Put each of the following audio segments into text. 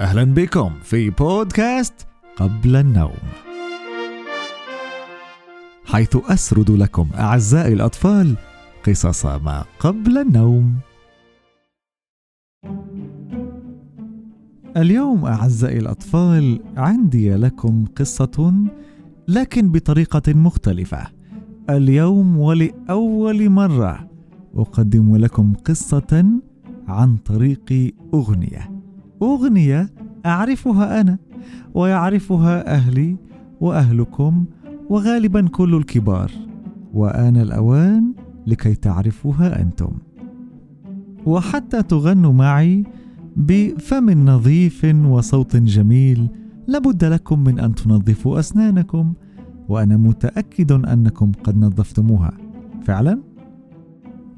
أهلا بكم في بودكاست قبل النوم. حيث أسرد لكم أعزائي الأطفال قصص ما قبل النوم. اليوم أعزائي الأطفال عندي لكم قصة لكن بطريقة مختلفة. اليوم ولأول مرة أقدم لكم قصة عن طريق أغنية. أغنية أعرفها أنا ويعرفها أهلي وأهلكم وغالبا كل الكبار وآن الأوان لكي تعرفوها أنتم. وحتى تغنوا معي بفم نظيف وصوت جميل لابد لكم من أن تنظفوا أسنانكم وأنا متأكد أنكم قد نظفتموها. فعلا؟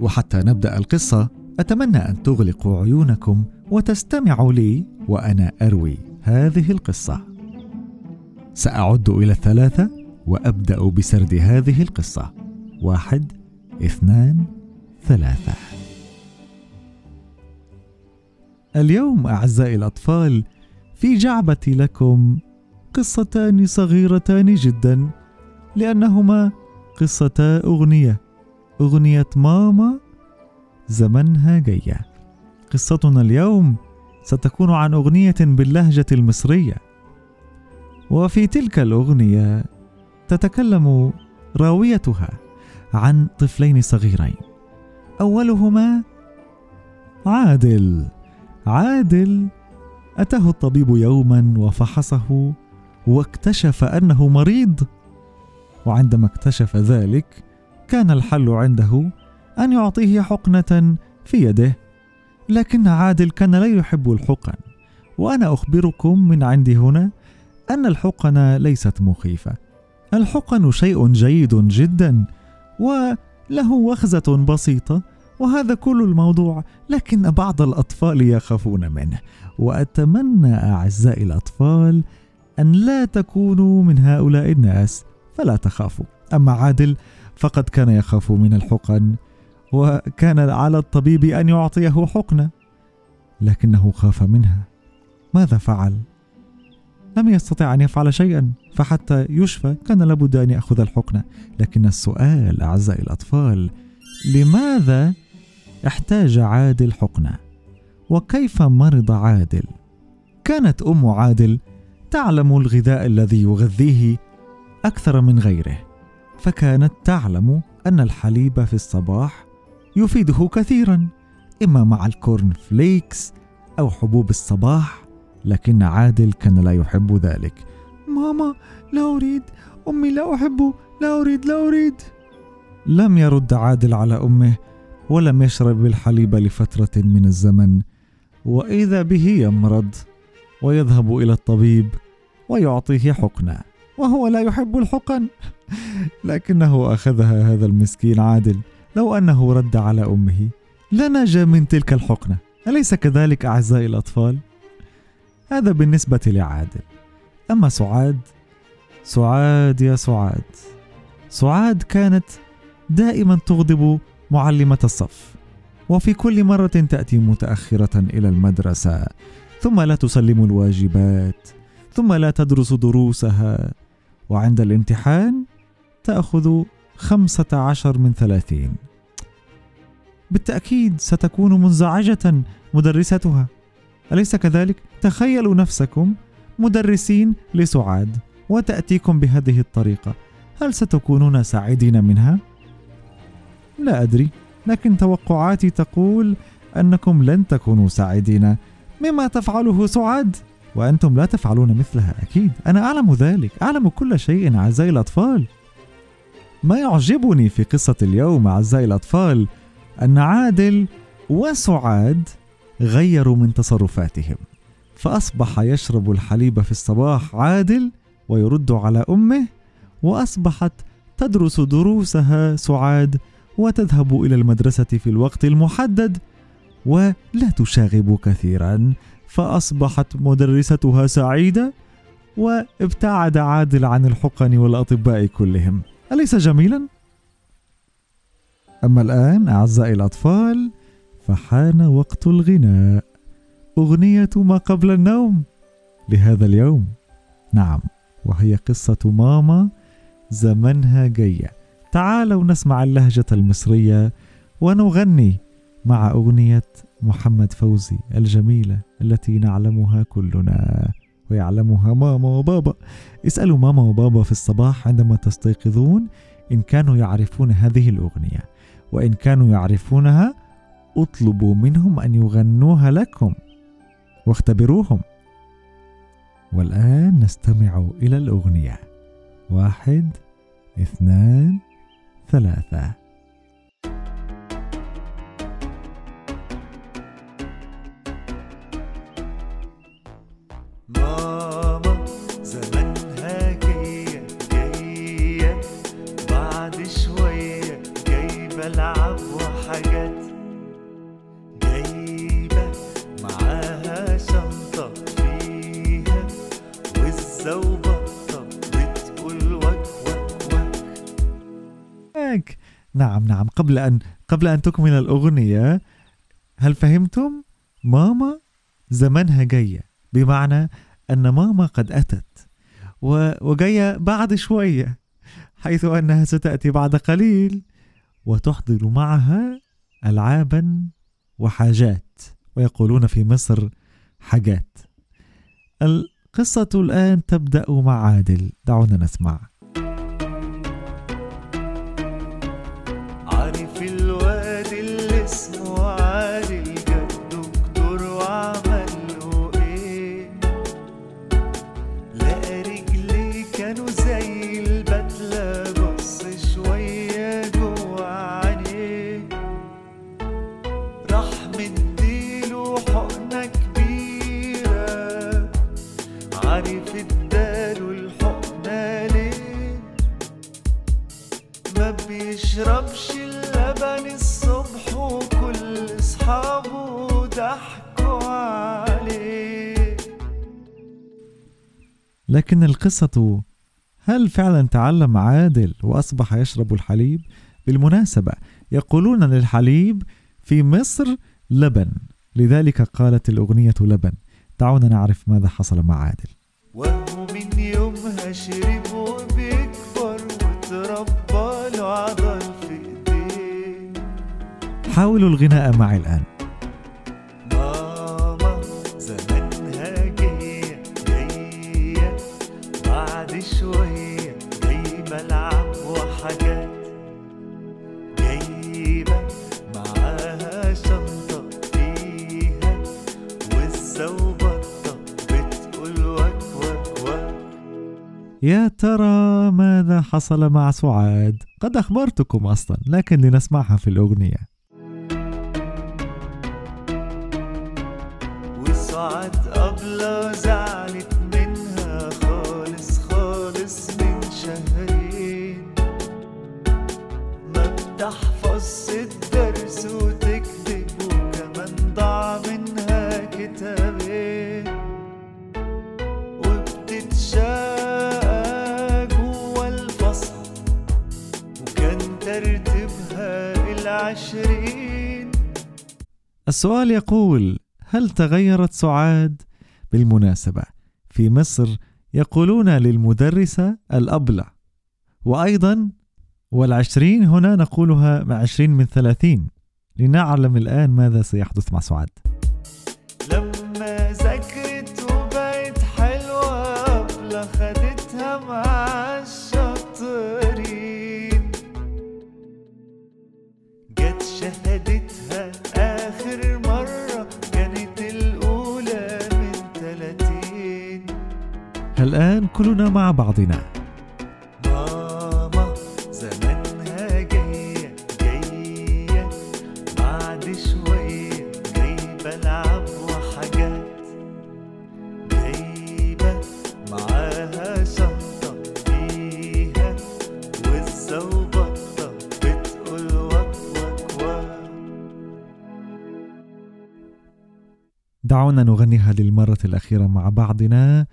وحتى نبدأ القصة أتمنى أن تغلقوا عيونكم وتستمعوا لي وأنا أروي هذه القصة. سأعد إلى الثلاثة وأبدأ بسرد هذه القصة. واحد اثنان ثلاثة. اليوم أعزائي الأطفال في جعبتي لكم قصتان صغيرتان جدا لأنهما قصتا أغنية أغنية ماما زمنها جاية قصتنا اليوم ستكون عن أغنية باللهجة المصرية. وفي تلك الأغنية تتكلم راويتها عن طفلين صغيرين. أولهما عادل. عادل أتاه الطبيب يوما وفحصه واكتشف أنه مريض. وعندما اكتشف ذلك كان الحل عنده أن يعطيه حقنة في يده لكن عادل كان لا يحب الحقن. وأنا أخبركم من عندي هنا أن الحقن ليست مخيفة. الحقن شيء جيد جدا وله وخزة بسيطة وهذا كل الموضوع لكن بعض الأطفال يخافون منه. وأتمنى أعزائي الأطفال أن لا تكونوا من هؤلاء الناس فلا تخافوا. أما عادل فقد كان يخاف من الحقن. وكان على الطبيب أن يعطيه حقنة لكنه خاف منها. ماذا فعل؟ لم يستطع أن يفعل شيئا فحتى يشفى كان لابد أن يأخذ الحقنة. لكن السؤال أعزائي الأطفال لماذا احتاج عادل حقنة؟ وكيف مرض عادل؟ كانت أم عادل تعلم الغذاء الذي يغذيه أكثر من غيره فكانت تعلم أن الحليب في الصباح يفيده كثيرا إما مع ال corn flakes أو حبوب الصباح لكن عادل كان لا يحب ذلك. ماما لا أريد. أمي لا أحب. لا أريد لا أريد. لم يرد عادل على أمه ولم يشرب الحليب لفترة من الزمن. وإذا به يمرض ويذهب إلى الطبيب ويعطيه حقنة وهو لا يحب الحقن. لكنه أخذها هذا المسكين عادل. لو أنه رد على أمه لنجا من تلك الحقنة. أليس كذلك أعزائي الأطفال؟ هذا بالنسبة لعادل. أما سعاد؟ سعاد يا سعاد. سعاد كانت دائما تغضب معلمة الصف وفي كل مرة تأتي متأخرة إلى المدرسة ثم لا تسلم الواجبات ثم لا تدرس دروسها وعند الامتحان تأخذ خمسة عشر من ثلاثين. بالتأكيد ستكون منزعجة مدرستها أليس كذلك؟ تخيلوا نفسكم مدرسين لسعاد وتأتيكم بهذه الطريقة. هل ستكونون سعيدين منها؟ لا أدري لكن توقعاتي تقول أنكم لن تكونوا سعيدين مما تفعله سعاد. وأنتم لا تفعلون مثلها أكيد. أنا أعلم ذلك. أعلم كل شيء أعزائي الأطفال. ما يعجبني في قصة اليوم أعزائي الأطفال أن عادل وسعاد غيروا من تصرفاتهم. فأصبح يشرب الحليب في الصباح عادل ويرد على أمه وأصبحت تدرس دروسها سعاد وتذهب إلى المدرسة في الوقت المحدد ولا تشاغب كثيرا. فأصبحت مدرستها سعيدة وابتعد عادل عن الحقن والأطباء كلهم. أليس جميلا؟ أما الآن أعزائي الأطفال فحان وقت الغناء. أغنية ما قبل النوم لهذا اليوم. نعم وهي قصة ماما زمنها جاية تعالوا نسمع اللهجة المصرية ونغني مع أغنية محمد فوزي الجميلة التي نعلمها كلنا. ويعلمها ماما وبابا. اسألوا ماما وبابا في الصباح عندما تستيقظون إن كانوا يعرفون هذه الأغنية. وإن كانوا يعرفونها اطلبوا منهم أن يغنوها لكم. واختبروهم. والآن نستمع إلى الأغنية. واحد اثنان ثلاثة. جايبة لعب وحاجات جايبة معاها شنطة فيها وزة وبطة بتقول وك وك وك. نعم نعم. قبل أن قبل أن تكمل الأغنية هل فهمتم؟ ماما زمنها جاية بمعنى أن ماما قد أتت وجاية بعد شوية حيث أنها ستأتي بعد قليل. وتحضر معها ألعابا وحاجات ويقولون في مصر حاجات. القصة الآن تبدأ مع عادل. دعونا نسمع. لكن القصة هل فعلا تعلم عادل وأصبح يشرب الحليب؟ بالمناسبة يقولون أن الحليب في مصر لبن. لذلك قالت الأغنية لبن. دعونا نعرف ماذا حصل مع عادل. وهو من يومها شرب وبيكبر وتربى له عضل في إيديه. حاولوا الغناء معي الآن. يا ترى ماذا حصل مع سعاد؟ قد أخبرتكم أصلا لكن لنسمعها في الأغنية العشرين السؤال يقول هل تغيرت سعاد؟ بالمناسبة في مصر يقولون للمدرسة الأبلة. وأيضا والعشرين هنا نقولها مع عشرين من ثلاثين. لنعلم الآن ماذا سيحدث مع سعاد. لما كلنا مع بعضنا. ماما زمانها جاية جاية. بعد شوية جايبة لعب وحاجات. جايبة معاها شنطة فيها. بتقول وك وك وك. دعونا نغنيها للمرة الأخيرة مع بعضنا.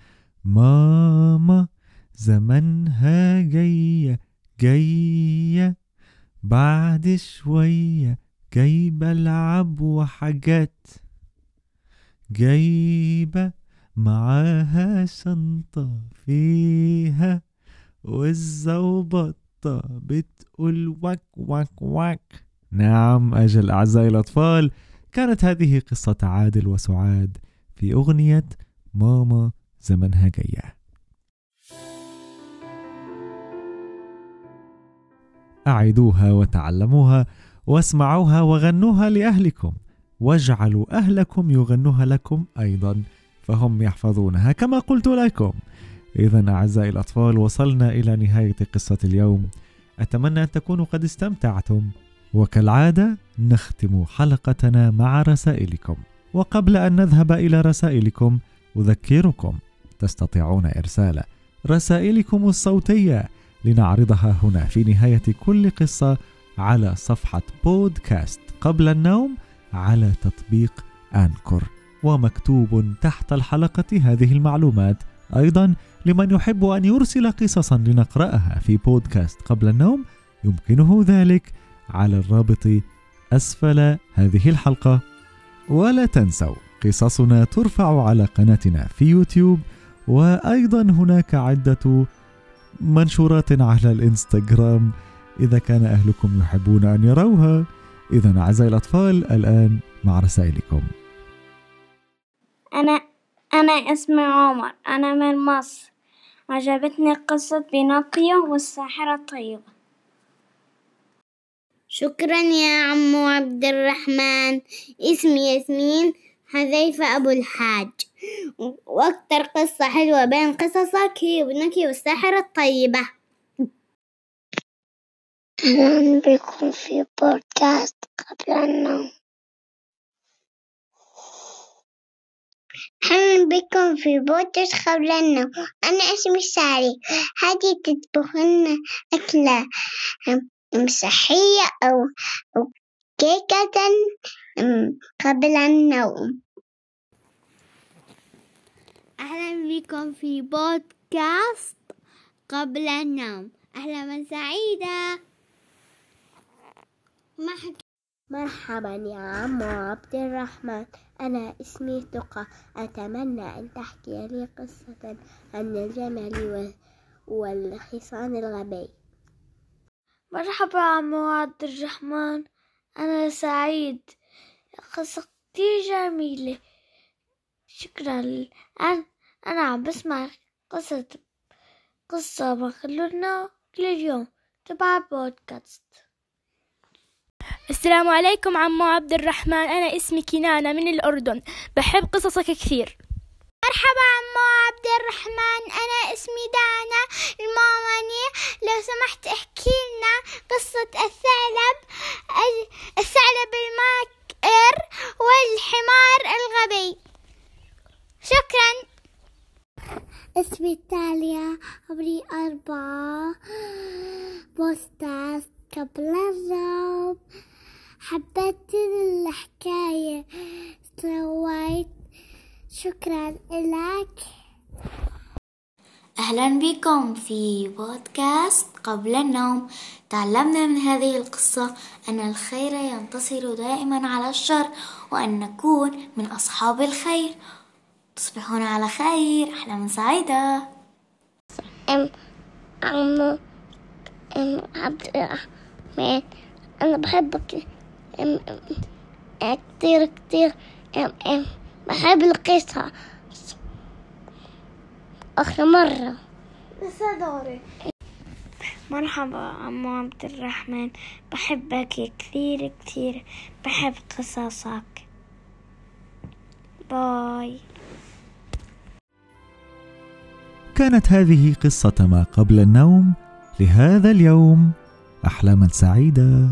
ماما زمنها جاية جاية. بعد شوية جايبة لعب وحاجات. جايبة معاها شنطة فيها والزوبطة بتقول وك وك وك نعم أجل أعزائي الأطفال كانت هذه قصة عادل وسعاد في أغنية ماما زمنها جاية. أعدوها وتعلموها واسمعوها وغنوها لأهلكم. واجعلوا أهلكم يغنوها لكم أيضا فهم يحفظونها. كما قلت لكم. إذا أعزائي الأطفال وصلنا إلى نهاية قصة اليوم. أتمنى أن تكونوا قد استمتعتم. وكالعادة نختم حلقتنا مع رسائلكم. وقبل أن نذهب إلى رسائلكم أذكركم تستطيعون إرسال رسائلكم الصوتية لنعرضها هنا في نهاية كل قصة على صفحة بودكاست قبل النوم على تطبيق أنكر. ومكتوب تحت الحلقة هذه المعلومات أيضا لمن يحب أن يرسل قصصا لنقرأها في بودكاست قبل النوم يمكنه ذلك على الرابط أسفل هذه الحلقة. ولا تنسوا قصصنا ترفع على قناتنا في يوتيوب وأيضا هناك عدة منشورات على الإنستغرام إذا كان أهلكم يحبون أن يروها. إذا أعزائي الأطفال الآن مع رسائلكم. أنا أنا اسمي عمر. أنا من مصر. عجبتني قصة بينوكيو والساحرة الطيبة. شكرا يا عمو عبد الرحمن. اسمي ياسمين حذيفة أبو الحاج. وأكتر قصة حلوة بين قصصك هي ابنك والساحرة الطيبة. أهلا بكم في بودكاست قبل النوم أهلا بكم في بودكاست قبل النوم أنا اسمي ساري. هذه تطبخ لنا أكلة صحية أو كيكة قبل النوم أهلا بكم في بودكاست قبل النوم. أهلا سعيدة مرحبا. يا عمو عبد الرحمن. أنا اسمي تقى أتمنى أن تحكي لي قصة عن الجمل وال- والحصان الغبي. مرحبا عمو عبد الرحمن. أنا سعيد. قصة كتير جميلة. شكرا. أنا أنا عم بسمع قصة قصة مخلونا كل يوم تبع بودكاست السلام عليكم عمو عبد الرحمن. أنا اسمي كنانة من الأردن. بحب قصصك كثير. مرحبا عمو عبد الرحمن. أنا اسمي دانا المامني لو سمحت احكي لنا قصة الثعلب الثعلب الماكر والحمار الغبي شكرا اسمي تاليا عمري أربعة. بوستاس قبل النوم حبيت الحكاية. سويت. شكرا لك. أهلا بكم في بودكاست قبل النوم. تعلمنا من هذه القصة أن الخير ينتصر دائما على الشر وأن نكون من أصحاب الخير. تصبحون على خير أحلام سعيدة. أم عمو أم عبد الرحمن أنا بحبك. أم أم كتير كتير. أم أم بحب القصة آخر مرة. مرحبا عمو عبد الرحمن. بحبك كثير كثير بحب قصصك. باي. كانت هذه قصة ما قبل النوم. لهذا اليوم أحلاما سعيدة.